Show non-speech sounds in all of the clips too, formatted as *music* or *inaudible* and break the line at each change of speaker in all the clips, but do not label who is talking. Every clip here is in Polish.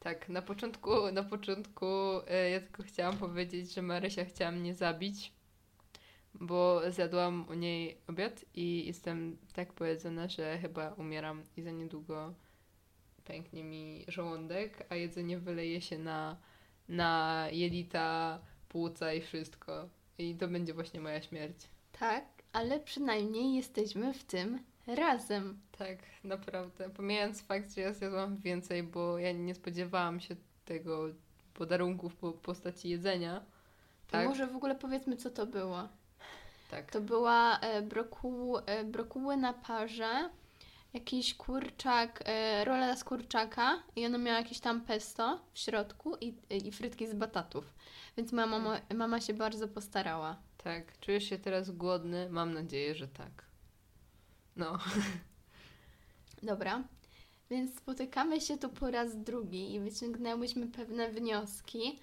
Tak, na początku, na początku e, ja tylko chciałam powiedzieć, że Marysia chciała mnie zabić, bo zjadłam u niej obiad i jestem tak pojedzona, że chyba umieram i za niedługo pęknie mi żołądek, a jedzenie wyleje się na, na jelita, płuca i wszystko. I to będzie właśnie moja śmierć.
Tak, ale przynajmniej jesteśmy w tym razem.
Tak, naprawdę. Pomijając fakt, że ja zjadłam więcej, bo ja nie spodziewałam się tego podarunku w po- postaci jedzenia. Tak,
Może w ogóle powiedzmy, co to było.
tak.
To była e, brokuł, e, brokuły na parze, jakiś kurczak, e, rola z kurczaka i ona miała jakieś tam pesto w środku i, i frytki z batatów. Więc moja mama, mama się bardzo postarała.
Tak, czujesz się teraz głodny? Mam nadzieję, że tak. No, *laughs*
Dobra, więc spotykamy się tu po raz drugi i wyciągnęłyśmy pewne wnioski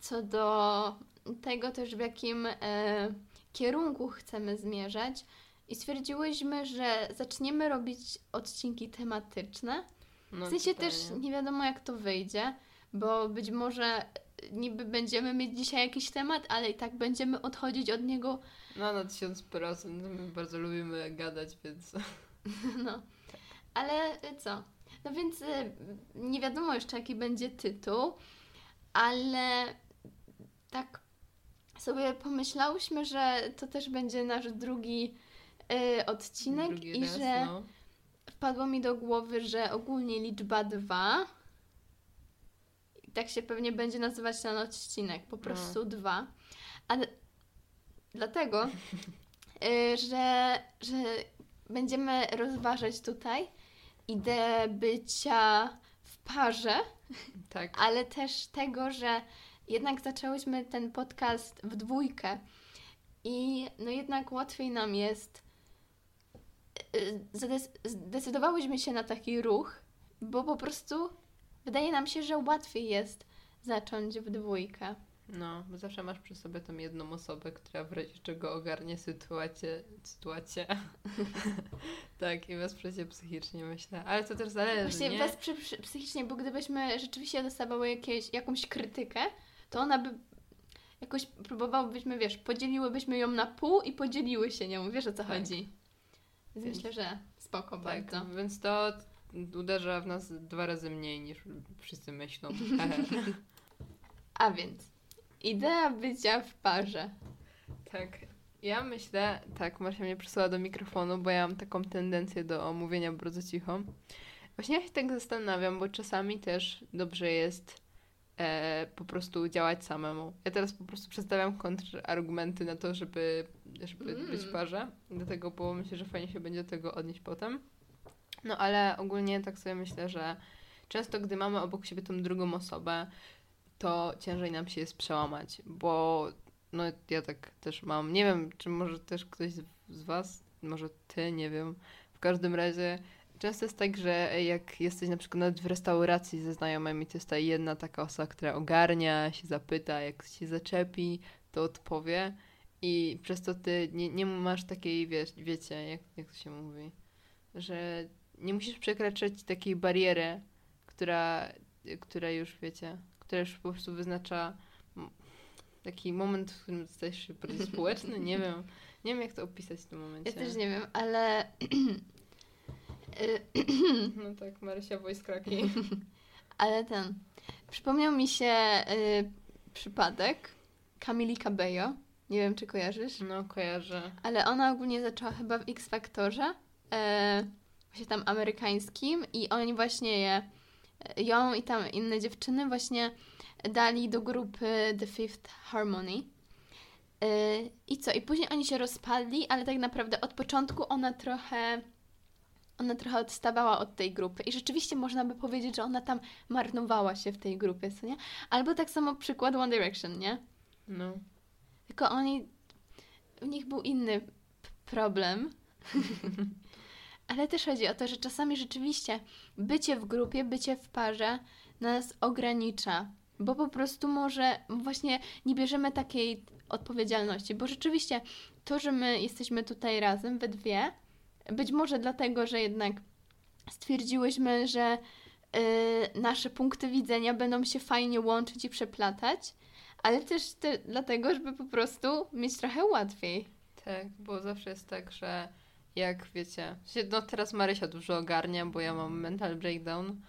co do tego też, w jakim e, kierunku chcemy zmierzać. I stwierdziłyśmy, że zaczniemy robić odcinki tematyczne.
no
W sensie też nie wiadomo, jak to wyjdzie, bo być może niby będziemy mieć dzisiaj jakiś temat, ale i tak będziemy odchodzić od niego.
No, na tysiąc procent. My bardzo lubimy gadać, więc... *laughs*
No, ale co? No więc y, nie wiadomo jeszcze, jaki będzie tytuł, ale tak sobie pomyślałyśmy, że to też będzie nasz drugi y, odcinek
Drugi
i
raz,
że
no.
wpadło mi do głowy, że ogólnie liczba dwa. I tak się pewnie będzie nazywać ten odcinek, po prostu dwa. Ale dlatego, *laughs* y, że, że będziemy rozważać tutaj ideę bycia w parze,
Tak, *laughs*
ale też tego, że jednak zaczęłyśmy ten podcast w dwójkę i no jednak łatwiej nam jest y, zades- zdecydowałyśmy się na taki ruch, bo po prostu wydaje nam się, że łatwiej jest zacząć w dwójkę.
no, bo zawsze masz przy sobie tą jedną osobę, która w razie czego ogarnie sytuację, sytuację. *laughs* tak, i wesprze cię psychicznie, myślę. Ale to też zależy,
Właśnie
nie?
wesprze psychicznie, bo gdybyśmy rzeczywiście dostawały jakieś, jakąś krytykę, to ona by jakoś próbowałybyśmy, wiesz, podzieliłybyśmy ją na pół i podzieliły się nią, wiesz o co
Tak.
chodzi. Więc- myślę, że spoko
Tak,
bardzo.
więc to uderza w nas dwa razy mniej niż wszyscy myślą. *laughs*
A więc, idea bycia w parze.
tak. Ja myślę, tak, Marcia mnie przysłała do mikrofonu, bo ja mam taką tendencję do mówienia bardzo cicho. Właśnie ja się tak zastanawiam, bo czasami też dobrze jest e, po prostu działać samemu. Ja teraz po prostu przedstawiam kontrargumenty na to, żeby, żeby
Mm.
być w parze. Dlatego, bo myślę, że fajnie się będzie do tego odnieść potem. No ale ogólnie tak sobie myślę, że często gdy mamy obok siebie tą drugą osobę, to ciężej nam się jest przełamać, bo no ja tak też mam. Nie wiem, czy może też ktoś z- Was, może Ty, nie wiem. W każdym razie często jest tak, że jak jesteś na przykład w restauracji ze znajomymi, to jest ta jedna taka osoba, która ogarnia, się zapyta, jak się zaczepi, to odpowie. I przez to ty nie, nie masz takiej, wiesz, wiecie, jak, jak to się mówi, że nie musisz przekraczać takiej bariery, która, która już, wiecie, która już po prostu wyznacza taki moment, w którym stajesz się bardziej *laughs* społeczny, nie wiem, nie wiem jak to opisać w tym momencie.
Ja też nie wiem, ale y, *clears throat*
No tak, Marysia Cracki. *laughs*
ale ten przypomniał mi się y, przypadek Camili Cabello. Nie wiem, czy kojarzysz,
No kojarzę.
ale ona ogólnie zaczęła chyba w X Factorze, e, właśnie tam amerykańskim i oni właśnie je, ją i tam inne dziewczyny właśnie dali do grupy The Fifth Harmony. E, I co? I później oni się rozpadli, ale tak naprawdę od początku ona trochę ona trochę odstawała od tej grupy i rzeczywiście można by powiedzieć, że ona tam marnowała się w tej grupie, co nie? Albo tak samo przykład One Direction, nie?
No.
Tylko oni, u nich był inny problem. *laughs* Ale też chodzi o to, że czasami rzeczywiście bycie w grupie, bycie w parze nas ogranicza, bo po prostu może właśnie nie bierzemy takiej odpowiedzialności, bo rzeczywiście to, że my jesteśmy tutaj razem we dwie, być może dlatego, że jednak stwierdziłyśmy, że yy, nasze punkty widzenia będą się fajnie łączyć i przeplatać, ale też te, dlatego, żeby po prostu mieć trochę łatwiej.
Tak, bo zawsze jest tak, że jak wiecie, no teraz Marysia dużo ogarnia, bo ja mam mental breakdown.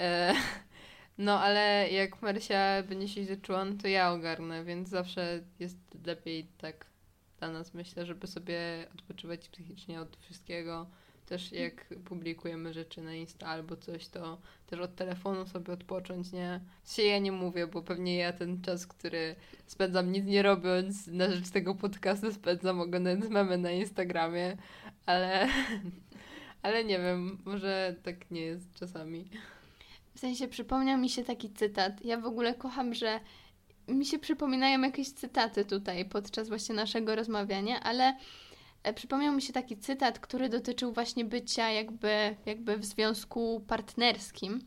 E, *laughs* no ale jak Marysia będzie się źle no to ja ogarnę, więc zawsze jest lepiej tak dla nas, myślę, żeby sobie odpoczywać psychicznie od wszystkiego. Też jak publikujemy rzeczy na Insta albo coś, to też od telefonu sobie odpocząć, nie? Się ja nie mówię, bo pewnie ja ten czas, który spędzam nic nie robiąc na rzecz tego podcastu, spędzam oglądając memy na Instagramie, ale, *laughs* ale nie wiem, może tak nie jest czasami.
W sensie przypomniał mi się taki cytat. Ja w ogóle kocham, że mi się przypominają jakieś cytaty tutaj podczas właśnie naszego rozmawiania, ale e, przypomniał mi się taki cytat, który dotyczył właśnie bycia jakby, jakby w związku partnerskim.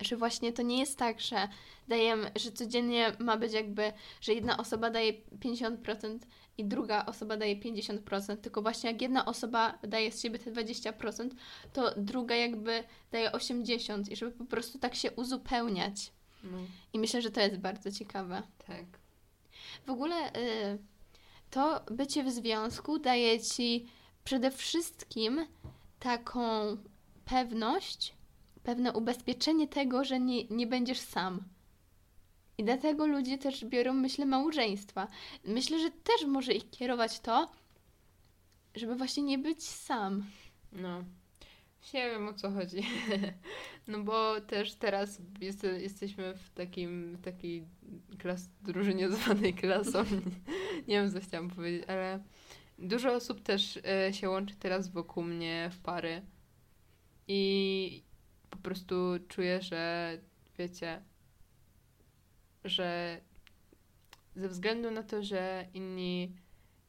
Że właśnie to nie jest tak, że dajemy, że codziennie ma być jakby, że jedna osoba daje 50% i druga osoba daje 50%, tylko właśnie jak jedna osoba daje z siebie te 20%, to druga jakby daje 80% i żeby po prostu tak się uzupełniać. No. I myślę, że to jest bardzo ciekawe.
Tak.
W ogóle y, to bycie w związku daje ci przede wszystkim taką pewność, pewne ubezpieczenie tego, że nie, nie będziesz sam. I dlatego ludzie też biorą, myślę, małżeństwa. Myślę, że też może ich kierować to, żeby właśnie nie być sam.
No. Nie wiem o co chodzi. *laughs* No bo też teraz jest, jesteśmy w takim, w takiej klas, drużynie zwanej klasą. *laughs* Nie wiem, co chciałam powiedzieć, ale dużo osób też e, się łączy teraz wokół mnie w pary. I po prostu czuję, że wiecie, że ze względu na to, że inni,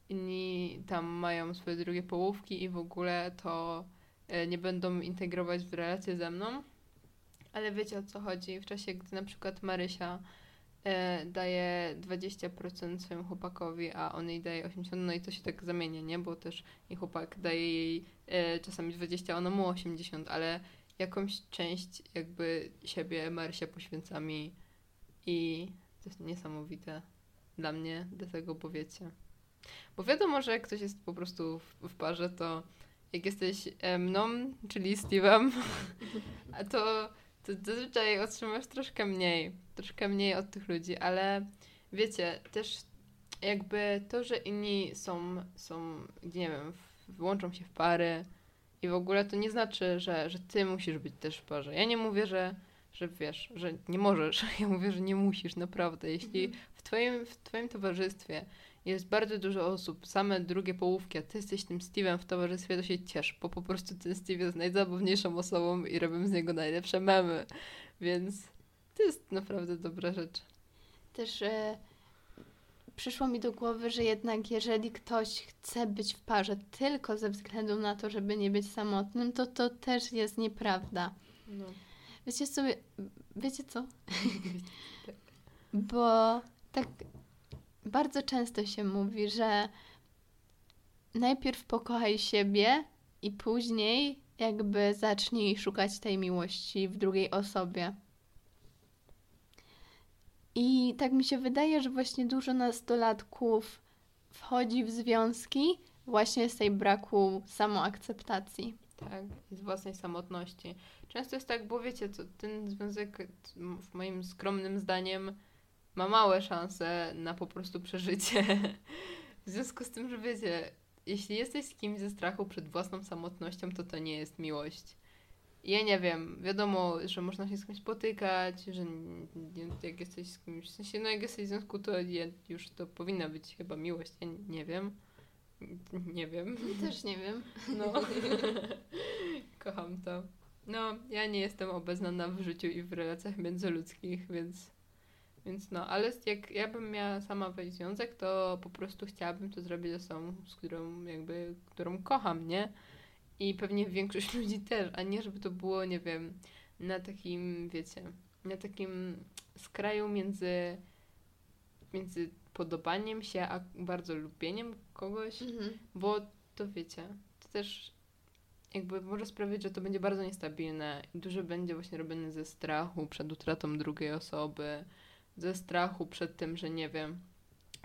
inni tam mają swoje drugie połówki i w ogóle to e, nie będą integrować w relacje ze mną, ale wiecie o co chodzi. W czasie, gdy na przykład Marysia e, daje 20% swojemu chłopakowi, a on jej daje 80%, no i to się tak zamienia, nie? Bo też jej chłopak daje jej e, czasami 20, a ona mu 80, ale jakąś część jakby siebie Marysia poświęca mi i to jest niesamowite dla mnie, dlatego bo wiecie. Bo wiadomo, że jak ktoś jest po prostu w, w parze, to jak jesteś e, mną, czyli Steve'em, *laughs* to, to zazwyczaj otrzymasz troszkę mniej, troszkę mniej od tych ludzi, ale wiecie, też jakby to, że inni są, są nie wiem, włączą się w pary i w ogóle to nie znaczy, że, że ty musisz być też w parze. Ja nie mówię, że że wiesz, że nie możesz. *laughs* Ja mówię, że nie musisz, naprawdę. Jeśli mhm. w twoim, w twoim towarzystwie jest bardzo dużo osób, same drugie połówki, a ty jesteś tym Steve'em w towarzystwie, to się ciesz, bo po prostu ten Steve jest najzabawniejszą osobą i robią z niego najlepsze memy. Więc to jest naprawdę dobra rzecz.
Też e, przyszło mi do głowy, że jednak jeżeli ktoś chce być w parze tylko ze względu na to, żeby nie być samotnym, to to też jest nieprawda. No. Wiecie sobie, wiecie co? Bo tak bardzo często się mówi, że najpierw pokochaj siebie i później jakby zacznij szukać tej miłości w drugiej osobie. I tak mi się wydaje, że właśnie dużo nastolatków wchodzi w związki właśnie z tej braku samoakceptacji.
Tak, z własnej samotności. Często jest tak, bo wiecie, to ten związek w moim skromnym zdaniem ma małe szanse na po prostu przeżycie. W związku z tym, że wiecie, jeśli jesteś z kimś ze strachu przed własną samotnością, to to nie jest miłość. Ja nie wiem, wiadomo, że można się z kimś spotykać, że jak jesteś z kimś, w sensie, no jak jesteś w związku, to już to powinna być chyba miłość, ja nie wiem. Nie wiem.
Też nie wiem.
No. *laughs* Kocham to. No, ja nie jestem obeznana w życiu i w relacjach międzyludzkich, więc, więc no, ale jak ja bym miała sama wejść w związek, to po prostu chciałabym to zrobić z osobą, z którą jakby, którą kocham, nie? I pewnie większość *laughs* ludzi też, a nie żeby to było, nie wiem, na takim, wiecie, na takim skraju między, między podobaniem się, a bardzo lubieniem kogoś, mhm. bo to wiecie, to też jakby może sprawić, że to będzie bardzo niestabilne i dużo będzie właśnie robione ze strachu przed utratą drugiej osoby, ze strachu przed tym, że nie wiem,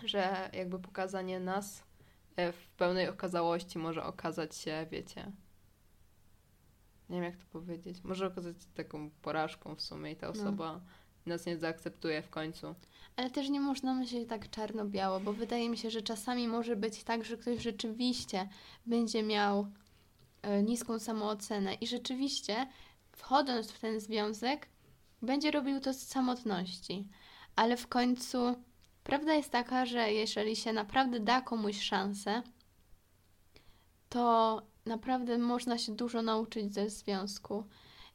że jakby pokazanie nas e, w pełnej okazałości może okazać się, wiecie, nie wiem jak to powiedzieć, może okazać się taką porażką w sumie i ta
No.
osoba nas nie zaakceptuje w końcu.
Ale też nie można myśleć tak czarno-biało, bo wydaje mi się, że czasami może być tak, że ktoś rzeczywiście będzie miał e, niską samoocenę i rzeczywiście wchodząc w ten związek będzie robił to z samotności. Ale w końcu prawda jest taka, że jeżeli się naprawdę da komuś szansę, to naprawdę można się dużo nauczyć ze związku.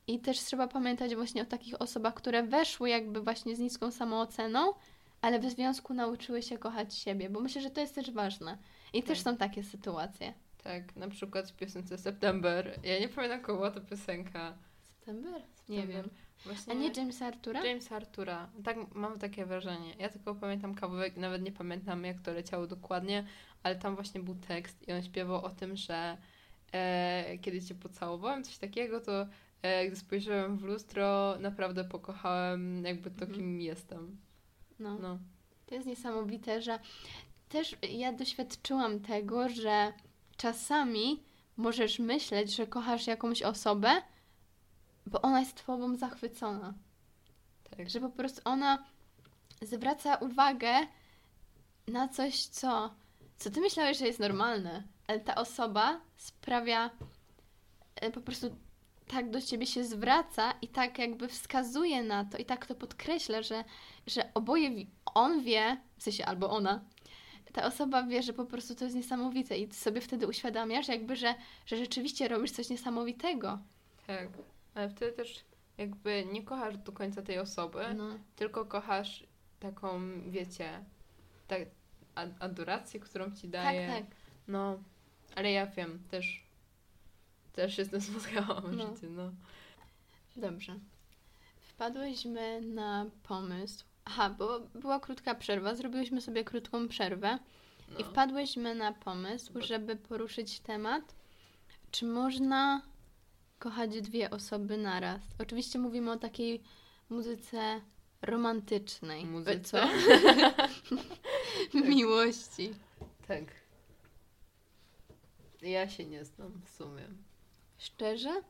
I też trzeba pamiętać właśnie o takich osobach, które weszły jakby właśnie z niską samooceną, ale w związku nauczyły się kochać siebie, bo myślę, że to jest też ważne. I też
Tak.
są takie sytuacje.
Tak, na przykład w piosence September, ja nie pamiętam kogo była ta piosenka.
September? Nie
September.
wiem.
Właśnie
A nie Jamesa Artura?
James Artura. Tak, mam takie wrażenie. Ja tylko pamiętam kawałek, nawet nie pamiętam jak to leciało dokładnie, ale tam właśnie był tekst i on śpiewał o tym, że e, kiedy cię pocałowałem, coś takiego, to e, gdy spojrzałem w lustro, naprawdę pokochałem jakby to,
Mhm.
kim jestem.
No.
No.
To jest niesamowite, że też ja doświadczyłam tego, że czasami możesz myśleć, że kochasz jakąś osobę, bo ona jest tobą zachwycona.
Tak.
Że po prostu ona zwraca uwagę na coś, co, co ty myślałeś, że jest normalne, ale ta osoba sprawia e, po prostu tak do ciebie się zwraca i tak jakby wskazuje na to i tak to podkreśla, że, że oboje, on wie, w sensie albo ona, ta osoba wie, że po prostu to jest niesamowite i ty sobie wtedy uświadamiasz jakby, że, że rzeczywiście robisz coś niesamowitego.
tak. Ale wtedy też jakby nie kochasz do końca tej osoby,
No.
tylko kochasz taką, wiecie, tak, ad- adorację, którą ci daje.
Tak, tak.
No, ale ja wiem, też też jestem spotkała w
No.
życiu, no.
Dobrze. Wpadłyśmy na pomysł. Aha, bo była krótka przerwa, zrobiłyśmy sobie krótką przerwę
no.
i wpadłyśmy na pomysł, żeby poruszyć temat, czy można kochać dwie osoby naraz. Oczywiście mówimy o takiej muzyce romantycznej.
Muzyce?
Co? *laughs* Miłości.
Tak. Ja się nie znam w sumie.
Szczerze?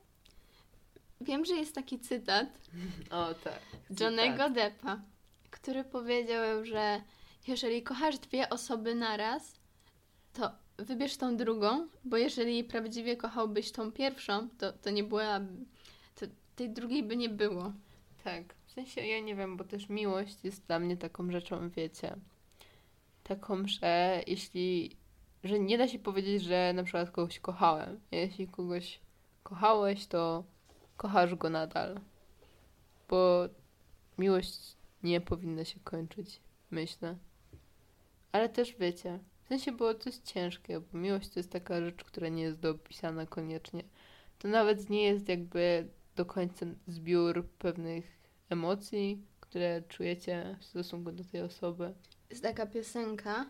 Wiem, że jest taki cytat, *laughs*
O, tak.
Johnego Deppa, który powiedział, że jeżeli kochasz dwie osoby naraz, to wybierz tą drugą, bo jeżeli prawdziwie kochałbyś tą pierwszą, to, to nie była. To tej drugiej by nie było.
Tak. W sensie ja nie wiem, bo też miłość jest dla mnie taką rzeczą, wiecie. Taką, że jeśli. Że nie da się powiedzieć, że na przykład kogoś kochałem. Jeśli kogoś kochałeś, to kochasz go nadal. Bo miłość nie powinna się kończyć, myślę. Ale też wiecie. W sensie, to jest ciężkie, bo miłość to jest taka rzecz, która nie jest dopisana koniecznie. To nawet nie jest jakby do końca zbiór pewnych emocji, które czujecie w stosunku do tej osoby.
Jest taka piosenka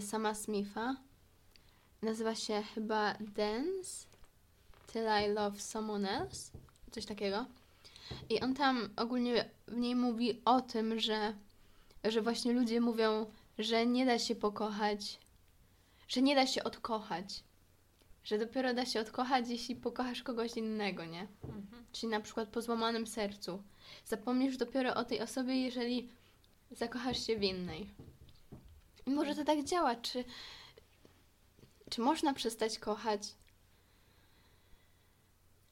sama Smitha. Nazywa się chyba Dance Till I Love Someone Else. Coś takiego. I on tam ogólnie w niej mówi o tym, że, że właśnie ludzie mówią, że nie da się pokochać, że nie da się odkochać. Że dopiero da się odkochać, jeśli pokochasz kogoś innego, nie? Czyli na przykład po złamanym sercu. Zapomnisz dopiero o tej osobie, jeżeli zakochasz się w innej. Może to tak działa. Czy, czy można przestać kochać?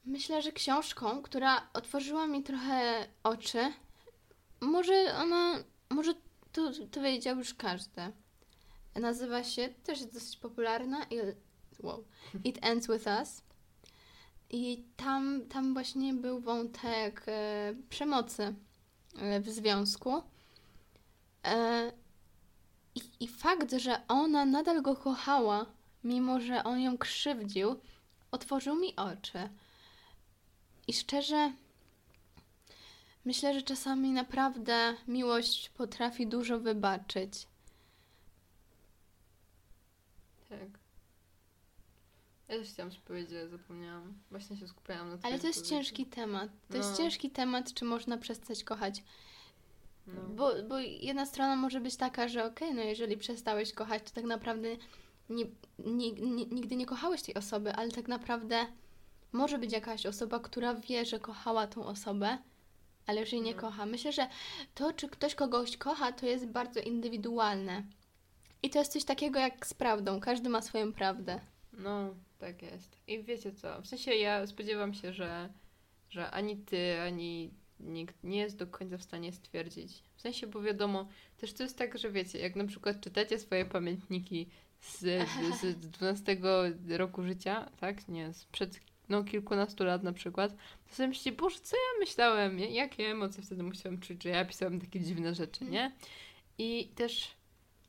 Myślę, że książką, która otworzyła mi trochę oczy, może ona, może to, to wiedział już każdy. Nazywa się, też jest dosyć popularna wow, It Ends With Us. I tam, tam właśnie był wątek e, przemocy e, w związku. E, i, I fakt, że ona nadal go kochała, mimo że on ją krzywdził, otworzył mi oczy. I szczerze, myślę, że czasami naprawdę miłość potrafi dużo wybaczyć.
Tak. Ja też chciałam coś powiedzieć, ale zapomniałam. Właśnie się skupiałam na
Ale
twojej
to jest ciężki temat. To
No.
jest ciężki temat, czy można przestać kochać.
No.
Bo, bo jedna strona może być taka, że okej, no jeżeli przestałeś kochać, to tak naprawdę nie, nie, nie, nigdy nie kochałeś tej osoby, ale tak naprawdę może być jakaś osoba, która wie, że kochała tą osobę, ale już jej nie
No.
kocha. Myślę, że to, czy ktoś kogoś kocha, to jest bardzo indywidualne. I to jest coś takiego jak z prawdą. Każdy ma swoją prawdę.
No, tak jest. I wiecie co? W sensie ja spodziewam się, że, że ani ty, ani nikt nie jest do końca w stanie stwierdzić. W sensie, bo wiadomo, też to jest tak, że wiecie, jak na przykład czytacie swoje pamiętniki z, z 12 roku życia, tak? Nie, sprzed no, kilkunastu lat na przykład, to sobie myślicie, Boże, co ja myślałem? Jakie emocje wtedy musiałam czuć, że ja pisałam takie dziwne rzeczy, nie? I też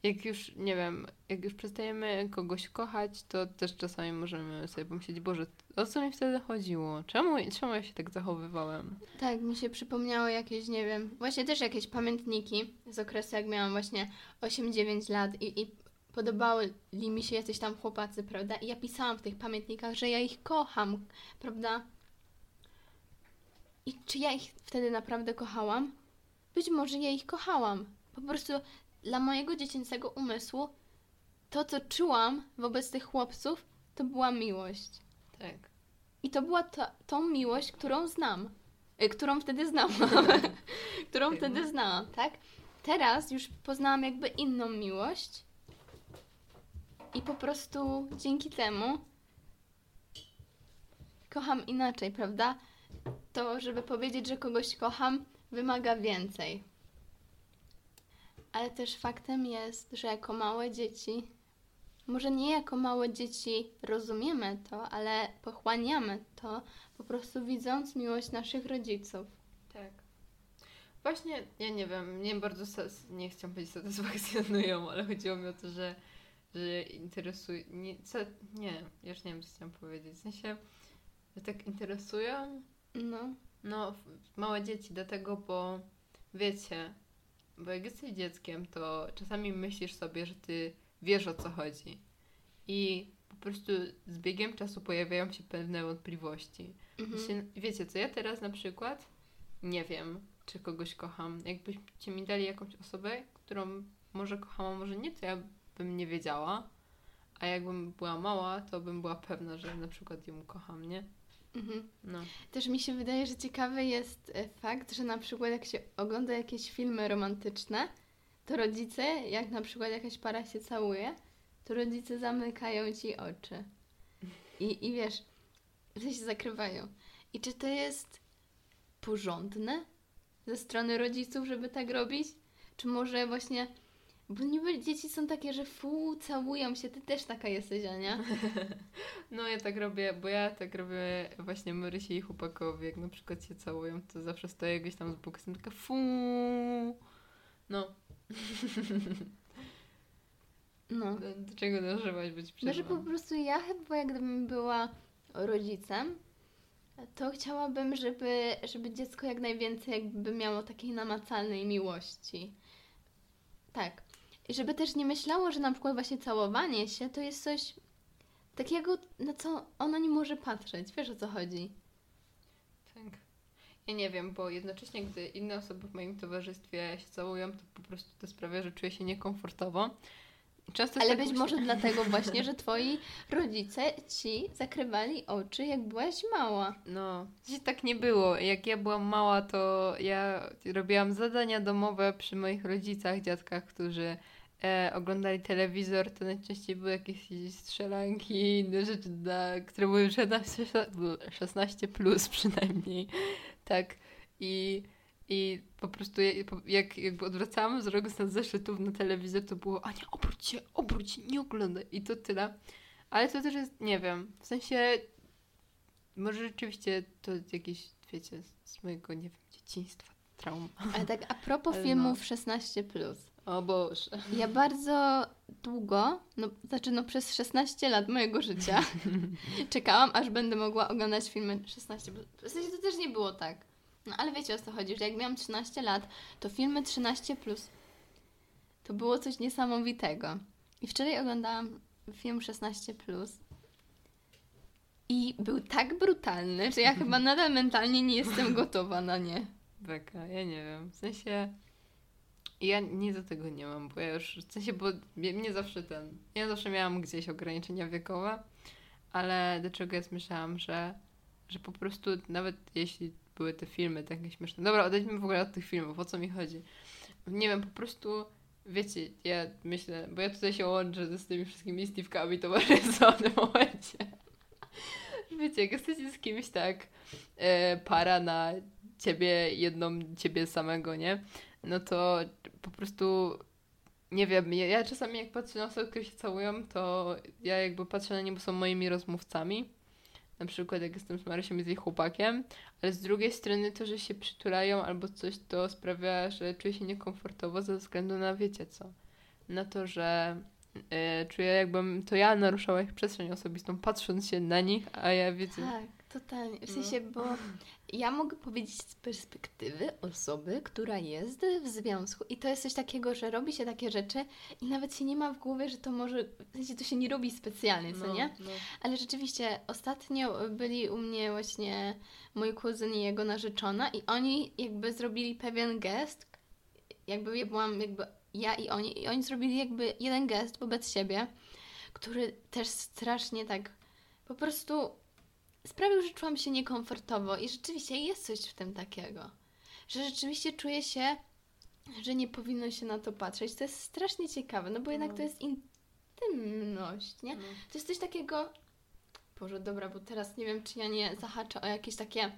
jak już, nie wiem, jak już przestajemy kogoś kochać, to też czasami możemy sobie pomyśleć, Boże, o co mi wtedy chodziło? Czemu, czemu ja się tak zachowywałem?
Tak, mi się przypomniało jakieś, nie wiem, właśnie też jakieś pamiętniki z okresu, jak miałam właśnie 8-9 lat i, i podobały mi się jacyś tam chłopacy, prawda? I ja pisałam w tych pamiętnikach, że ja ich kocham, prawda? I czy ja ich wtedy naprawdę kochałam? Być może ja ich kochałam. Po prostu dla mojego dziecięcego umysłu to, co czułam wobec tych chłopców, to była miłość.
Tak.
I to była ta, tą miłość, którą znam. Y, którą wtedy znałam. *laughs* którą wtedy znałam, tak? Teraz już poznałam jakby inną miłość. I po prostu dzięki temu kocham inaczej, prawda? To, żeby powiedzieć, że kogoś kocham, wymaga więcej. Ale też faktem jest, że jako małe dzieci może nie jako małe dzieci rozumiemy to, ale pochłaniamy to, po prostu widząc miłość naszych rodziców.
Tak. Właśnie, ja nie wiem, mnie bardzo, nie chciałam powiedzieć satysfakcjonują, *laughs* ale chodziło mi o to, że, że interesuje, nie, co, nie, już nie wiem, co chciałam powiedzieć. W sensie, że tak interesują,
No,
no, małe dzieci, dlatego, bo wiecie, bo jak jesteś dzieckiem, to czasami myślisz sobie, że ty wiesz o co chodzi. I po prostu z biegiem czasu pojawiają się pewne wątpliwości.
mhm.
Się, wiecie co, ja teraz na przykład nie wiem, czy kogoś kocham. Jakbyście mi dali jakąś osobę, którą może kocham, a może nie, to ja bym nie wiedziała. A jakbym była mała, to bym była pewna, że na przykład ją kocham, nie?
Mhm.
No.
Też mi się wydaje, że ciekawy jest e, fakt, że na przykład jak się ogląda jakieś filmy romantyczne, to rodzice, jak na przykład jakaś para się całuje, to rodzice zamykają ci oczy. I, i wiesz, że się zakrywają. I czy to jest porządne ze strony rodziców, żeby tak robić? Czy może właśnie. Bo niby dzieci są takie, że fu, całują się. Ty też taka jesteś, Ania. *laughs*
No ja tak robię, bo ja tak robię właśnie Marysi i chłopakowi, jak na przykład się całują, to zawsze stoję gdzieś tam z boku, jestem taka fu. No,
No.
do, *laughs* do czego dążyłaś być
No, że po
przerwą?
prostu ja chyba jak gdybym była rodzicem, to chciałabym, żeby, żeby dziecko jak najwięcej jakby miało takiej namacalnej miłości. Tak. I żeby też nie myślało, że na przykład właśnie całowanie się to jest coś takiego, na co ono nie może patrzeć. Wiesz o co chodzi?
Tak. Ja nie wiem, bo jednocześnie, gdy inne osoby w moim towarzystwie się całują, to po prostu to sprawia, że czuję się niekomfortowo. Często
Ale
tak
być może dlatego *laughs* właśnie, że twoi rodzice ci zakrywali oczy, jak byłaś mała.
No, sensie tak nie było. Jak ja byłam mała, to ja robiłam zadania domowe przy moich rodzicach, dziadkach, którzy e, oglądali telewizor, to najczęściej były jakieś strzelanki i inne rzeczy, które były 16, 16 plus *laughs* przynajmniej. Tak. I, i po prostu jak jakby odwracałam wzrok z zeszytów na telewizor, to było Ania, obróć się, obróć się, nie oglądaj. I to tyle. Ale to też jest, nie wiem, w sensie może rzeczywiście to jakieś, wiecie, z mojego, nie wiem, dzieciństwa, traum.
Ale tak a propos
Ale
filmów
no.
16+. Plus.
O Boże.
Ja bardzo długo, no znaczy no przez 16 lat mojego życia *laughs* czekałam, aż będę mogła oglądać filmy 16. plus. W sensie to też nie było tak. No ale wiecie o co chodzi, że jak miałam 13 lat, to filmy 13 plus to było coś niesamowitego. I wczoraj oglądałam film 16 plus I był tak brutalny, że ja chyba nadal mentalnie nie jestem gotowa na nie.
Beka, ja nie wiem. W sensie. Ja nic do tego nie mam, bo ja już. W sensie, bo mnie zawsze ten. Ja zawsze miałam gdzieś ograniczenia wiekowe, ale do czego ja myślałam, że, że po prostu nawet jeśli były te filmy takie śmieszne. Dobra, odejdźmy w ogóle od tych filmów, o co mi chodzi. Nie wiem, po prostu. Wiecie, ja myślę, bo ja tutaj się łączę z tymi wszystkimi Steve'kami towarzystwa w tym momencie. *laughs* Wiecie, jak jesteście z kimś tak, e, para na ciebie, jedną ciebie samego, nie? No to po prostu nie wiem, ja, ja czasami jak patrzę na osoby, które się całują, to ja jakby patrzę na nie, bo są moimi rozmówcami. Na przykład jak jestem z Marysiem i z jej chłopakiem, ale z drugiej strony to, że się przytulają albo coś, to sprawia, że czuję się niekomfortowo ze względu na wiecie co. Na to, że e, czuję jakbym to ja naruszała ich przestrzeń osobistą, patrząc się na nich, a ja wiecie.
Tak, totalnie. W
No.
sensie, bo ja mogę powiedzieć z perspektywy osoby, która jest w związku i to jest coś takiego, że robi się takie rzeczy i nawet się nie ma w głowie, że to może, w sensie to się nie robi specjalnie, co
no,
nie?
No.
Ale rzeczywiście ostatnio byli u mnie właśnie mój kuzyn i jego narzeczona i oni jakby zrobili pewien gest, jakby ja byłam jakby ja i oni i oni zrobili jakby jeden gest wobec siebie, który też strasznie tak po prostu sprawił, że czułam się niekomfortowo i rzeczywiście jest coś w tym takiego, że rzeczywiście czuję się, że nie powinno się na to patrzeć. To jest strasznie ciekawe, no bo jednak
No.
to jest intymność, nie?
No.
To jest coś takiego. Boże, dobra, bo teraz nie wiem, czy ja nie zahaczę o jakieś takie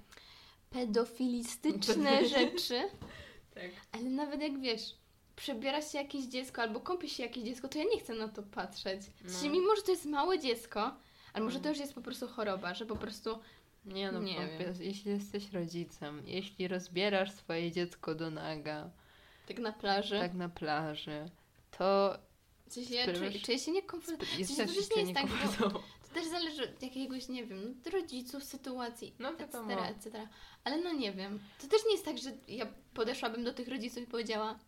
pedofilistyczne *laughs* rzeczy,
Tak.
ale nawet jak wiesz, przebiera się jakieś dziecko albo kąpie się jakieś dziecko, to ja nie chcę na to patrzeć.
No.
mimo, że to jest małe dziecko, ale może to już jest po prostu choroba, że po prostu.
Nie no,
Nie
bo
wiem.
jeśli jesteś rodzicem, jeśli rozbierasz swoje dziecko do naga,
Tak na plaży.
tak na plaży, to
ja
Sprawiasz-
czuję, czuję się niekomfortowo.
jest
to
też
nie jest tak, bo-. To też zależy od jakiegoś, nie wiem, no, rodziców, sytuacji,
No
etc., etc. Ale no nie wiem. To też nie jest tak, że ja podeszłabym do tych rodziców i powiedziała,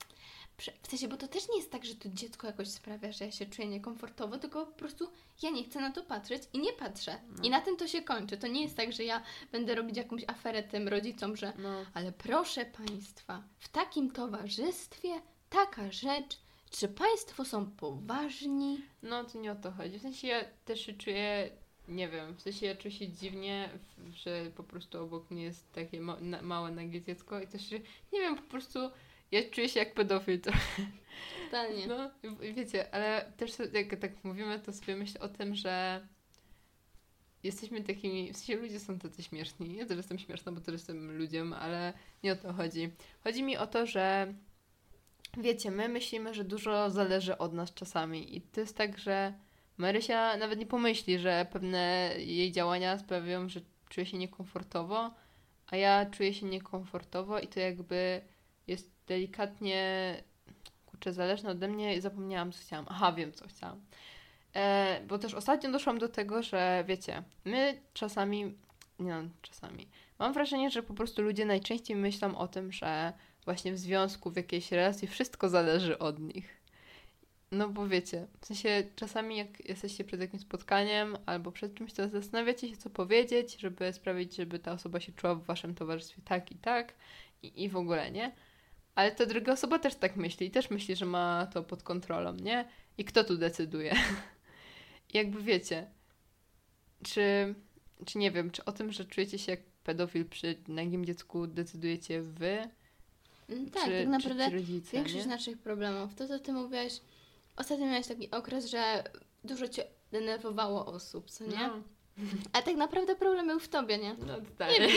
w sensie, bo to też nie jest tak, że to dziecko jakoś sprawia, że ja się czuję niekomfortowo, tylko po prostu ja nie chcę na to patrzeć i nie patrzę.
No.
I na tym to się kończy. To nie jest tak, że ja będę robić jakąś aferę tym rodzicom, że
No,
ale proszę Państwa, w takim towarzystwie taka rzecz, czy Państwo są poważni?
no to nie o to chodzi. W sensie ja też się czuję, nie wiem, w sensie ja czuję się dziwnie, że po prostu obok mnie jest takie ma na małe nagie dziecko i też nie wiem, po prostu ja czuję się jak pedofil trochę.
Totalnie.
No, wiecie, ale też jak tak mówimy, to sobie myślę o tym, że jesteśmy takimi, w sensie ludzie są tacy śmieszni. Ja też jestem śmieszna, bo też jestem ludziem, ale nie o to chodzi. Chodzi mi o to, że wiecie, my myślimy, że dużo zależy od nas czasami i to jest tak, że Marysia nawet nie pomyśli, że pewne jej działania sprawią, że czuje się niekomfortowo, a ja czuję się niekomfortowo i to jakby jest delikatnie kurczę, zależne ode mnie i zapomniałam, co chciałam. Aha, wiem, co chciałam. E, bo też ostatnio doszłam do tego, że wiecie, my czasami, nie no, czasami, mam wrażenie, że po prostu ludzie najczęściej myślą o tym, że właśnie w związku, w jakiejś relacji wszystko zależy od nich. No bo wiecie, w sensie czasami jak jesteście przed jakimś spotkaniem albo przed czymś, to zastanawiacie się, co powiedzieć, żeby sprawić, żeby ta osoba się czuła w waszym towarzystwie tak i tak i, i w ogóle, nie? Ale ta druga osoba też tak myśli i też myśli, że ma to pod kontrolą, nie? I kto tu decyduje? *laughs* Jakby wiecie, czy, czy nie wiem, czy o tym, że czujecie się jak pedofil przy nagim dziecku decydujecie wy?
Mm, Tak,
czy,
tak naprawdę
czy rodzice,
większość
nie?
naszych problemów, to co ty mówiłaś, ostatnio miałeś taki okres, że dużo cię denerwowało osób, co nie?
No,
A tak naprawdę problem był w tobie, nie?
no totalnie.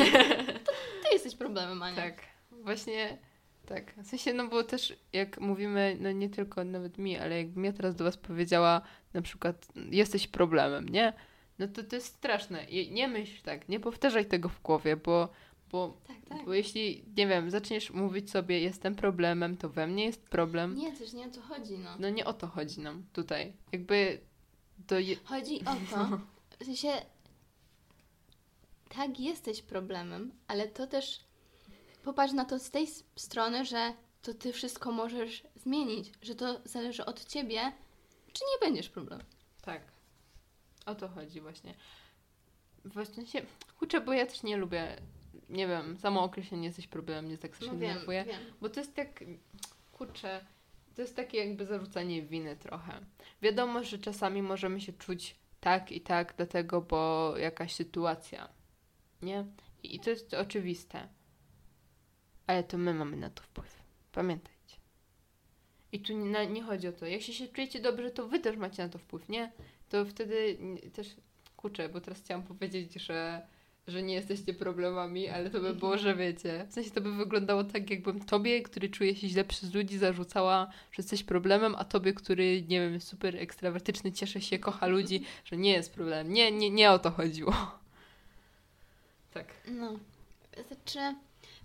Ty *laughs* jesteś problemem, Ania.
Tak, właśnie tak. W sensie, no bo też jak mówimy, no nie tylko nawet mi, ale jakbym ja teraz do was powiedziała na przykład jesteś problemem, nie? No to to jest straszne. I nie myśl tak, nie powtarzaj tego w głowie, bo, bo,
Tak, tak.
bo jeśli, nie wiem, zaczniesz mówić sobie jestem problemem, to we mnie jest problem.
Nie, też nie o to chodzi, no.
No nie o to chodzi nam tutaj. Jakby to je...
Chodzi o *laughs* to, w sensie tak, jesteś problemem, ale to też popatrz na to z tej strony, że to ty wszystko możesz zmienić, że to zależy od ciebie, czy nie będziesz problemem.
Tak. O to chodzi właśnie. właśnie się, kurczę, bo ja też nie lubię, nie wiem, samo określenie jesteś problemem, nie tak się
No wiem, wiem.
Bo to jest tak, kurczę, to jest takie jakby zarzucanie winy trochę. Wiadomo, że czasami możemy się czuć tak i tak, dlatego, bo jakaś sytuacja, nie? I to jest oczywiste. Ale to my mamy na to wpływ. Pamiętajcie. I tu nie, nie chodzi o to. Jak się, się czujecie dobrze, to wy też macie na to wpływ, nie? To wtedy też, kurczę, bo teraz chciałam powiedzieć, że że nie jesteście problemami, ale to by było, że wiecie. W sensie to by wyglądało tak, jakbym tobie, który czuje się źle przez ludzi, zarzucała, że jesteś problemem, a tobie, który, nie wiem, jest super ekstrawertyczny, cieszy się, kocha ludzi, *laughs* że nie jest problemem. Nie, nie, nie o to chodziło. Tak.
No. Znaczy,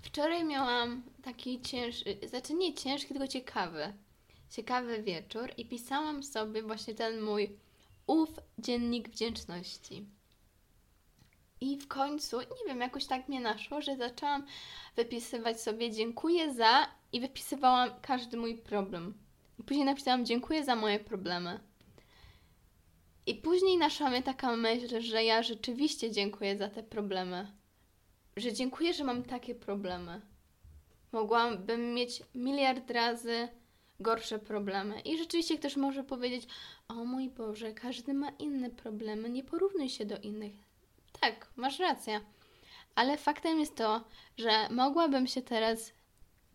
wczoraj miałam taki ciężki, znaczy nie ciężki, tylko ciekawy. Ciekawy wieczór i pisałam sobie właśnie ten mój ów dziennik wdzięczności. I w końcu, nie wiem, jakoś tak mnie naszło, że zaczęłam wypisywać sobie dziękuję za i wypisywałam każdy mój problem. I później napisałam dziękuję za moje problemy. I później naszła mnie taka myśl, że ja rzeczywiście dziękuję za te problemy. Że dziękuję, że mam takie problemy. Mogłabym mieć miliard razy gorsze problemy. I rzeczywiście ktoś może powiedzieć: O mój Boże, każdy ma inne problemy, nie porównuj się do innych. Tak, masz rację. Ale faktem jest to, że mogłabym się teraz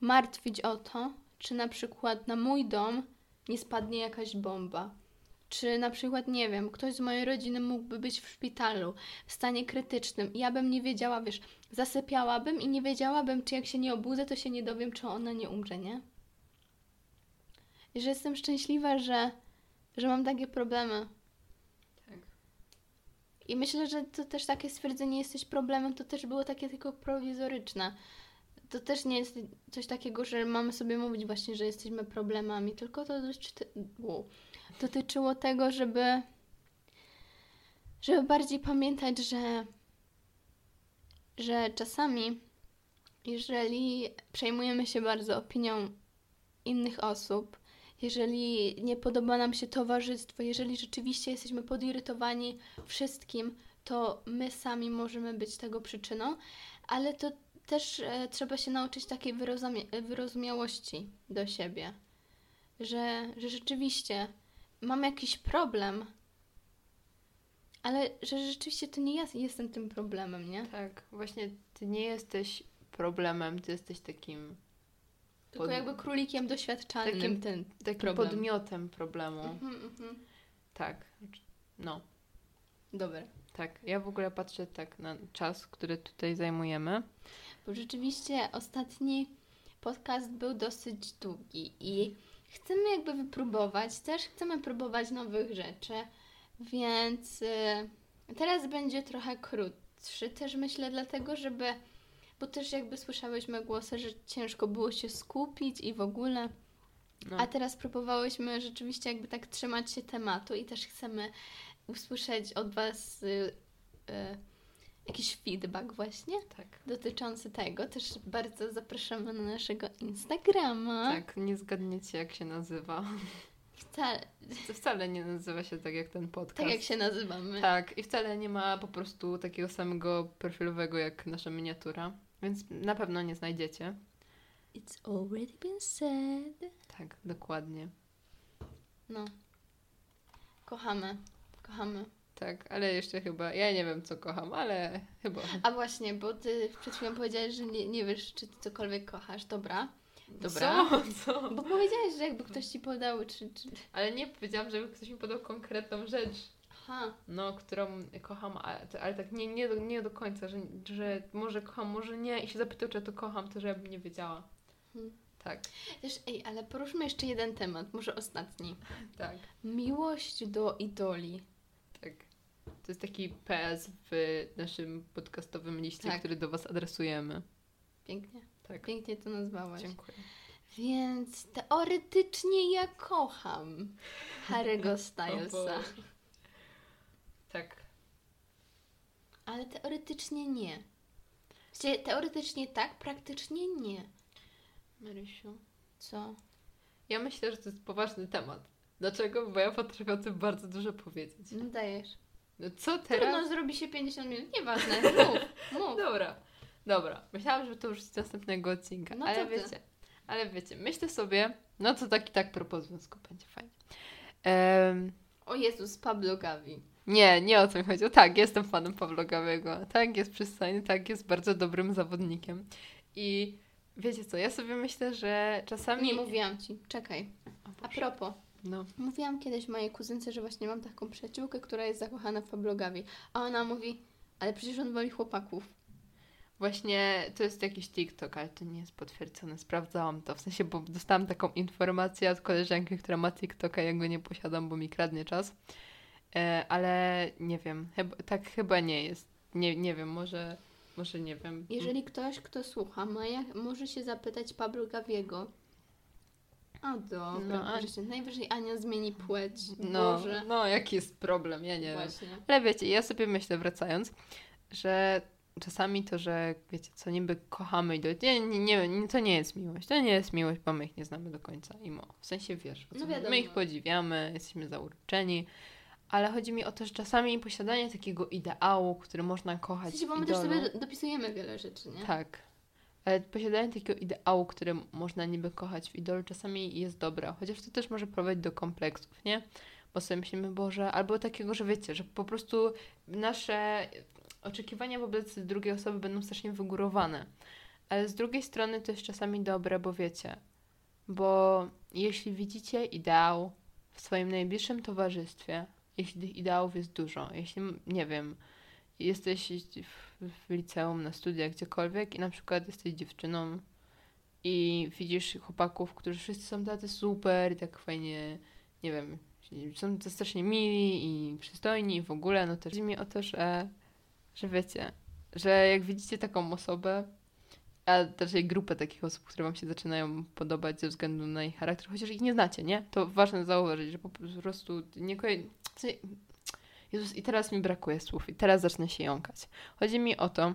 martwić o to, czy na przykład na mój dom nie spadnie jakaś bomba. Czy na przykład, nie wiem, ktoś z mojej rodziny mógłby być w szpitalu w stanie krytycznym. i Ja bym nie wiedziała, wiesz, zasypiałabym i nie wiedziałabym, czy jak się nie obudzę, to się nie dowiem, czy ona nie umrze, nie? I że jestem szczęśliwa, że, że mam takie problemy.
Tak.
I myślę, że to też takie stwierdzenie jesteś problemem, to też było takie tylko prowizoryczne. To też nie jest coś takiego, że mamy sobie mówić właśnie, że jesteśmy problemami, tylko to dotyczyło tego, żeby, żeby bardziej pamiętać, że, że czasami, jeżeli przejmujemy się bardzo opinią innych osób, jeżeli nie podoba nam się towarzystwo, jeżeli rzeczywiście jesteśmy podirytowani wszystkim, to my sami możemy być tego przyczyną, ale to też e, trzeba się nauczyć takiej wyrozumiałości do siebie, że, że rzeczywiście mam jakiś problem, ale że rzeczywiście to nie ja jestem tym problemem, nie?
Tak, właśnie ty nie jesteś problemem, ty jesteś takim,
Tylko
Pod-
jakby królikiem doświadczalnym
Takim-
ten
takim
problem.
podmiotem problemu.
Mhm, mhm.
Tak. No.
Dobra.
Tak, ja w ogóle patrzę tak na czas, który tutaj zajmujemy.
Bo rzeczywiście ostatni podcast był dosyć długi i chcemy jakby wypróbować, też chcemy próbować nowych rzeczy, więc y, teraz będzie trochę krótszy też myślę dlatego, żeby, bo też jakby słyszałyśmy głosy, że ciężko było się skupić i w ogóle,
No.
a teraz próbowałyśmy rzeczywiście jakby tak trzymać się tematu i też chcemy usłyszeć od Was y, y, jakiś feedback właśnie
tak.
dotyczący tego. Też bardzo zapraszamy na naszego Instagrama.
Tak, nie zgadniecie jak się nazywa.
Wcale,
To wcale nie nazywa się tak jak ten podcast.
tak jak się nazywamy.
Tak, i wcale nie ma po prostu takiego samego profilowego jak nasza miniatura, więc na pewno nie znajdziecie.
It's already been said.
Tak, dokładnie.
No. Kochamy. Kochamy.
Tak, ale jeszcze chyba, ja nie wiem co kocham, ale chyba.
A właśnie, bo ty przed chwilą powiedziałeś, że nie, nie wiesz, czy ty cokolwiek kochasz. Dobra. Dobra.
Co? *laughs* Co?
Bo powiedziałeś, że jakby ktoś ci podał, czy... czy...
Ale nie powiedziałam, żeby ktoś mi podał konkretną rzecz,
Aha.
no, którą kocham, ale, ale tak nie, nie, do, nie do końca, że, że może kocham, może nie i się zapytał, czy ja to kocham, to że ja bym nie wiedziała.
Hmm.
Tak,
Też, ej, ale poruszmy jeszcze jeden temat, może ostatni.
tak,
Miłość do idoli.
To jest taki PS w naszym podcastowym liście,
Tak.
który do Was adresujemy.
Pięknie.
Tak,
Pięknie to nazwałaś.
dziękuję.
Więc teoretycznie ja kocham Harry'ego *laughs* Stylesa.
Tak,
Ale teoretycznie nie. W sensie, teoretycznie tak, praktycznie nie.
Marysiu.
Co?
Ja myślę, że to jest poważny temat. Dlaczego? Bo ja potrafię o tym bardzo dużo powiedzieć.
No dajesz.
No co
Trudno,
teraz?
zrobi się 50 minut, nieważne, *laughs* mów, mów.
Dobra, dobra. Myślałam, że to już z następnego odcinka,
No
ale wiecie, ale wiecie, myślę sobie, no to tak i tak propos związku będzie fajnie. Em,
O Jezus, Pablo Gavi.
nie, nie o co mi chodziło. Tak, jestem fanem Pawła Gawiego. Tak, jest przystojny, tak, jest bardzo dobrym zawodnikiem. I wiecie co, ja sobie myślę, że czasami...
Nie mówiłam ci, czekaj. A propos,
No.
mówiłam kiedyś mojej kuzynce, że właśnie mam taką przyjaciółkę, która jest zakochana w Pablo Gavi. A ona mówi, ale przecież on woli chłopaków.
Właśnie to jest jakiś TikTok, ale to nie jest potwierdzone. Sprawdzałam to. W sensie, bo dostałam taką informację od koleżanki, która ma TikToka, ja go nie posiadam, bo mi kradnie czas. E, ale nie wiem, chyba, tak chyba nie jest. Nie, nie wiem, może, może nie wiem.
Jeżeli ktoś, kto słucha, ma jak, może się zapytać Pablo Gaviego. O dobra,
No,
proszę, najwyżej Ania zmieni płeć.
No,
Boże.
no, jaki jest problem, ja nie wiem.
Właśnie.
Ale wiecie, ja sobie myślę, wracając, że czasami to, że wiecie, co niby kochamy i do... nie, nie, nie, to nie jest miłość. To nie jest miłość, bo my ich nie znamy do końca. Imo. W sensie wiesz,
No
my ich podziwiamy, jesteśmy zauroczeni, ale chodzi mi o to, że czasami posiadanie takiego ideału, który można
W
kochać.
sensie, bo my
idolu,
też sobie do- dopisujemy wiele rzeczy, nie?
Tak. Ale posiadanie takiego ideału, który można niby kochać w idolu, czasami jest dobre, chociaż to też może prowadzić do kompleksów, nie? Bo sobie myślimy, Boże, albo takiego, że wiecie, że po prostu nasze oczekiwania wobec drugiej osoby będą strasznie wygórowane. Ale z drugiej strony to jest czasami dobre, bo wiecie, bo jeśli widzicie ideał w swoim najbliższym towarzystwie, jeśli tych ideałów jest dużo, jeśli, nie wiem, jesteś w, liceum, na studiach, gdziekolwiek i na przykład jesteś dziewczyną i widzisz chłopaków, którzy wszyscy są tacy super i tak fajnie, nie wiem, są to strasznie mili i przystojni i w ogóle, no też chodzi mi o to, że, że wiecie, że jak widzicie taką osobę, a raczej grupę takich osób, które wam się zaczynają podobać ze względu na ich charakter, chociaż ich nie znacie, nie? To ważne zauważyć, że po prostu nie Jezus, i teraz mi brakuje słów, i teraz zacznę się jąkać. Chodzi mi o to,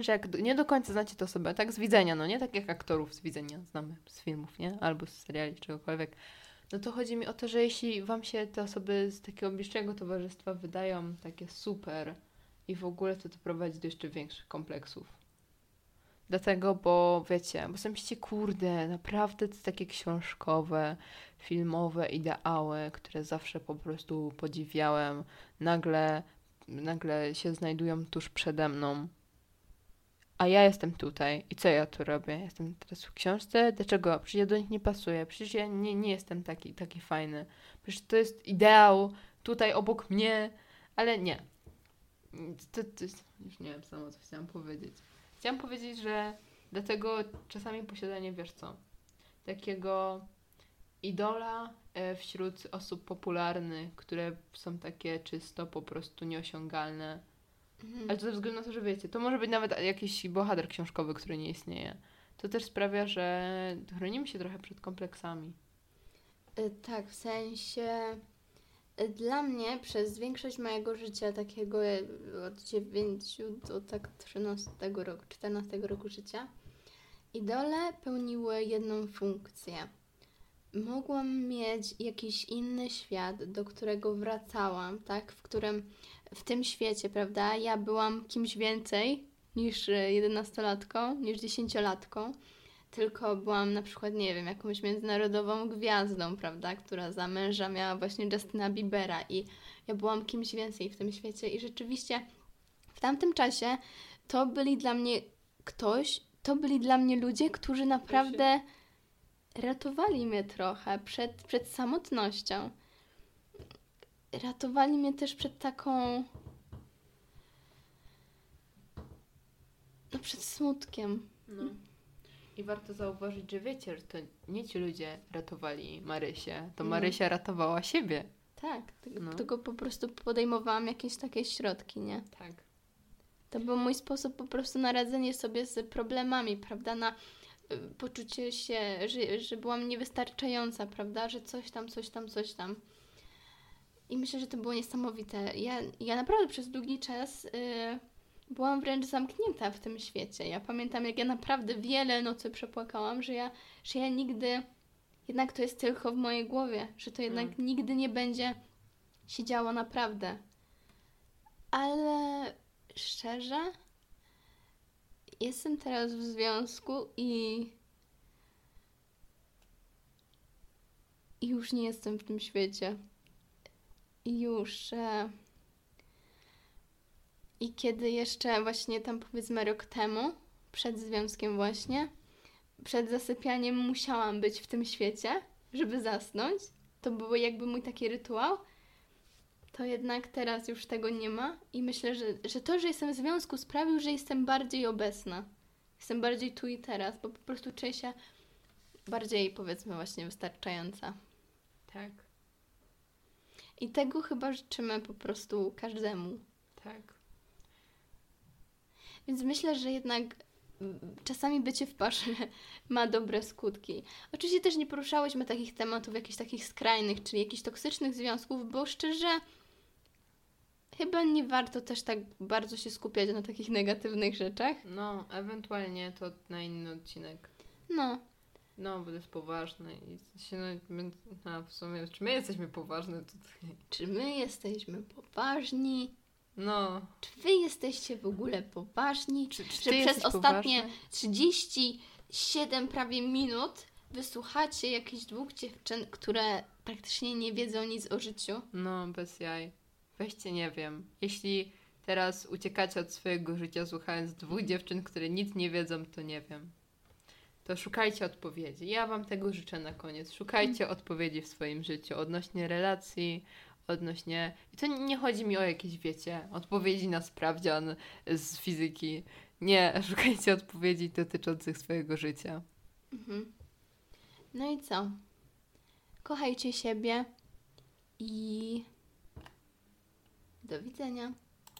że jak nie do końca znacie tę osobę, tak z widzenia, no nie tak jak aktorów z widzenia znamy z filmów, nie? Albo z seriali, czegokolwiek. No to chodzi mi o to, że jeśli wam się te osoby z takiego bliższego towarzystwa wydają takie super i w ogóle to to prowadzi do jeszcze większych kompleksów. Dlatego, bo wiecie, bo sobie myślicie, kurde, naprawdę to takie książkowe, filmowe ideały, które zawsze po prostu podziwiałem, nagle, nagle się znajdują tuż przede mną. A ja jestem tutaj. I co ja tu robię? Jestem teraz w książce? Dlaczego? Przecież ja do nich nie pasuję. Przecież ja nie, nie jestem taki, taki fajny. Przecież to jest ideał tutaj obok mnie. Ale nie. To, to, już nie wiem sama, co chciałam powiedzieć. Chciałam powiedzieć, że dlatego czasami posiadanie, wiesz co, takiego idola e, wśród osób popularnych, które są takie czysto po prostu nieosiągalne.
Mhm.
Ale to ze względu na to, że wiecie, to może być nawet jakiś bohater książkowy, który nie istnieje. To też sprawia, że chronimy się trochę przed kompleksami.
Y, Tak, w sensie dla mnie przez większość mojego życia, takiego y, od 9 do tak 13 roku, 14 roku życia, idole pełniły jedną funkcję. Mogłam mieć jakiś inny świat, do którego wracałam, tak, w którym w tym świecie, prawda, ja byłam kimś więcej niż y, 11-latką, niż 10-latką tylko byłam na przykład, nie wiem, jakąś międzynarodową gwiazdą, prawda, która za męża miała właśnie Justina Biebera i ja byłam kimś więcej w tym świecie i rzeczywiście w tamtym czasie to byli dla mnie ktoś, to byli dla mnie ludzie, którzy naprawdę ratowali mnie trochę przed, przed samotnością. Ratowali mnie też przed taką. No, przed smutkiem.
No. I warto zauważyć, że wiecie, że to nie ci ludzie ratowali Marysię, to
No.
Marysia ratowała siebie.
Tak, tylko,
No.
tylko po prostu podejmowałam jakieś takie środki, nie?
Tak.
To był mój sposób po prostu na radzenie sobie z problemami, prawda? Na y, poczucie się, że, że byłam niewystarczająca, prawda? Że coś tam, coś tam, coś tam. I myślę, że to było niesamowite. Ja, ja naprawdę przez długi czas y, byłam wręcz zamknięta w tym świecie. Ja pamiętam, jak ja naprawdę wiele nocy przepłakałam, że ja, że ja nigdy, jednak to jest tylko w mojej głowie, że to jednak
Mm.
nigdy nie będzie się działo naprawdę. Ale szczerze, jestem teraz w związku i. I już nie jestem w tym świecie. I już. E... I kiedy jeszcze właśnie tam powiedzmy rok temu, przed związkiem właśnie, przed zasypianiem musiałam być w tym świecie, żeby zasnąć. To był jakby mój taki rytuał. To jednak teraz już tego nie ma i myślę, że, że to, że jestem w związku sprawił, że jestem bardziej obecna. Jestem bardziej tu i teraz, bo po prostu czuję się bardziej powiedzmy właśnie wystarczająca.
Tak,
I tego chyba życzymy po prostu każdemu.
tak.
Więc myślę, że jednak mm, czasami bycie w parze *laughs* ma dobre skutki. Oczywiście też nie poruszałyśmy takich tematów jakichś takich skrajnych, czyli jakichś toksycznych związków, bo szczerze chyba nie warto też tak bardzo się skupiać na takich negatywnych rzeczach.
No, ewentualnie to na inny odcinek.
No,
No, bo to jest poważne i się, no, a w sumie, czy my jesteśmy poważne tutaj?
czy my jesteśmy poważni?
No,
Czy wy jesteście w ogóle poważni?
czy, czy
że przez ostatnie
poważny?
37 prawie minut wysłuchacie jakichś dwóch dziewczyn, które praktycznie nie wiedzą nic o życiu.
No, bez jaj. Weźcie, nie wiem. Jeśli teraz uciekacie od swojego życia słuchając dwóch dziewczyn, które nic nie wiedzą, to nie wiem. To szukajcie odpowiedzi. Ja wam tego życzę na koniec. Szukajcie odpowiedzi w swoim życiu odnośnie relacji, odnośnie... I to nie chodzi mi o jakieś, wiecie, odpowiedzi na sprawdzian z fizyki. Nie, *laughs* szukajcie odpowiedzi dotyczących swojego życia.
Mhm. No i co? Kochajcie siebie i do widzenia.